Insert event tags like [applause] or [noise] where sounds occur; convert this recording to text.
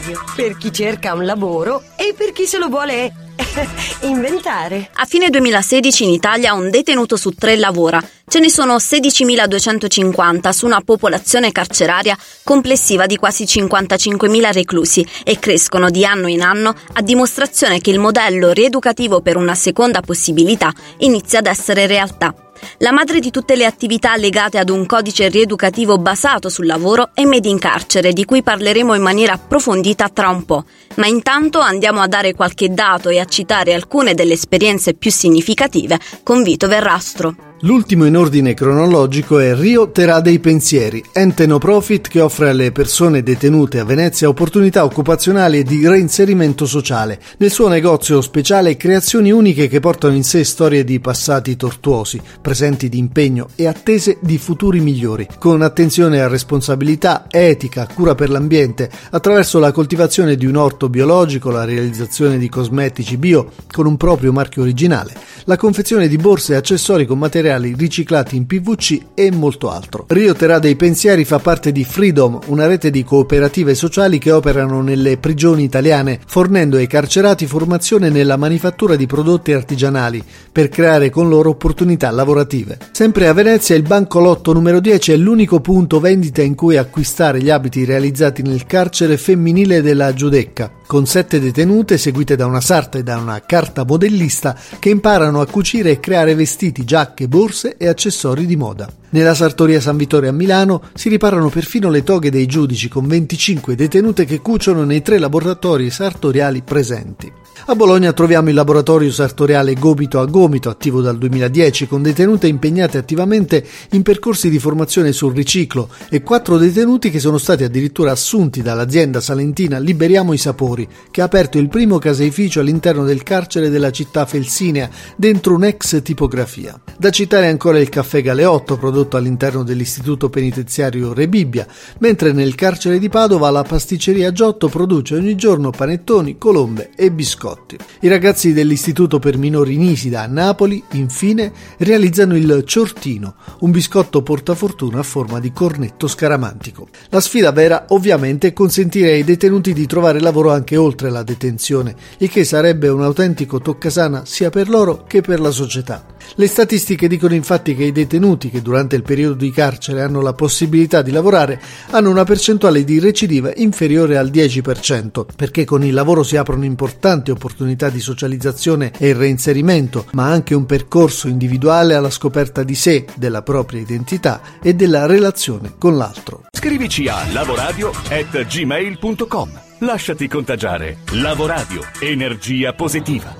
radio, per chi cerca un lavoro e per chi se lo vuole [laughs] inventare. A fine 2016 in Italia un detenuto su tre lavora. Ce ne sono 16.250 su una popolazione carceraria complessiva di quasi 55.000 reclusi e crescono di anno in anno a dimostrazione che il modello rieducativo per una seconda possibilità inizia ad essere realtà. La madre di tutte le attività legate ad un codice rieducativo basato sul lavoro è Made in Carcere, di cui parleremo in maniera approfondita tra un po'. Ma intanto andiamo a dare qualche dato e a citare alcune delle esperienze più significative con Vito Verrastro. L'ultimo in ordine cronologico è Rio Terà dei Pensieri, ente no profit che offre alle persone detenute a Venezia opportunità occupazionali e di reinserimento sociale. Nel suo negozio speciale creazioni uniche che portano in sé storie di passati tortuosi, presenti di impegno e attese di futuri migliori, con attenzione a responsabilità, etica, cura per l'ambiente, attraverso la coltivazione di un orto biologico, la realizzazione di cosmetici bio con un proprio marchio originale, la confezione di borse e accessori con materiali materiali riciclati in PVC e molto altro. Rio Terra dei Pensieri fa parte di Freedom, una rete di cooperative sociali che operano nelle prigioni italiane, fornendo ai carcerati formazione nella manifattura di prodotti artigianali per creare con loro opportunità lavorative. Sempre a Venezia il Banco Lotto numero 10 è l'unico punto vendita in cui acquistare gli abiti realizzati nel carcere femminile della Giudecca con sette detenute seguite da una sarta e da una carta modellista che imparano a cucire e creare vestiti, giacche, borse e accessori di moda. Nella sartoria San Vittorio a Milano si riparano perfino le toghe dei giudici con 25 detenute che cuciono nei tre laboratori sartoriali presenti. A Bologna troviamo il laboratorio sartoriale Gomito a Gomito, attivo dal 2010, con detenute impegnate attivamente in percorsi di formazione sul riciclo e quattro detenuti che sono stati addirittura assunti dall'azienda salentina Liberiamo i Sapori, che ha aperto il primo caseificio all'interno del carcere della città felsinea, dentro un'ex tipografia. Da citare ancora il caffè Galeotto, prodotto all'interno dell'istituto penitenziario Re Bibbia, mentre nel carcere di Padova la pasticceria Giotto produce ogni giorno panettoni, colombe e biscotti. I ragazzi dell'Istituto per minori Nisida a Napoli, infine, realizzano il ciortino, un biscotto portafortuna a forma di cornetto scaramantico. La sfida vera, ovviamente, è consentire ai detenuti di trovare lavoro anche oltre la detenzione, il che sarebbe un autentico toccasana sia per loro che per la società. Le statistiche dicono infatti che i detenuti che durante il periodo di carcere hanno la possibilità di lavorare hanno una percentuale di recidiva inferiore al 10%, perché con il lavoro si aprono importanti opportunità di socializzazione e reinserimento, ma anche un percorso individuale alla scoperta di sé, della propria identità e della relazione con l'altro. Scrivici a lavoradio@gmail.com. Lasciati contagiare. Lavoradio, energia positiva.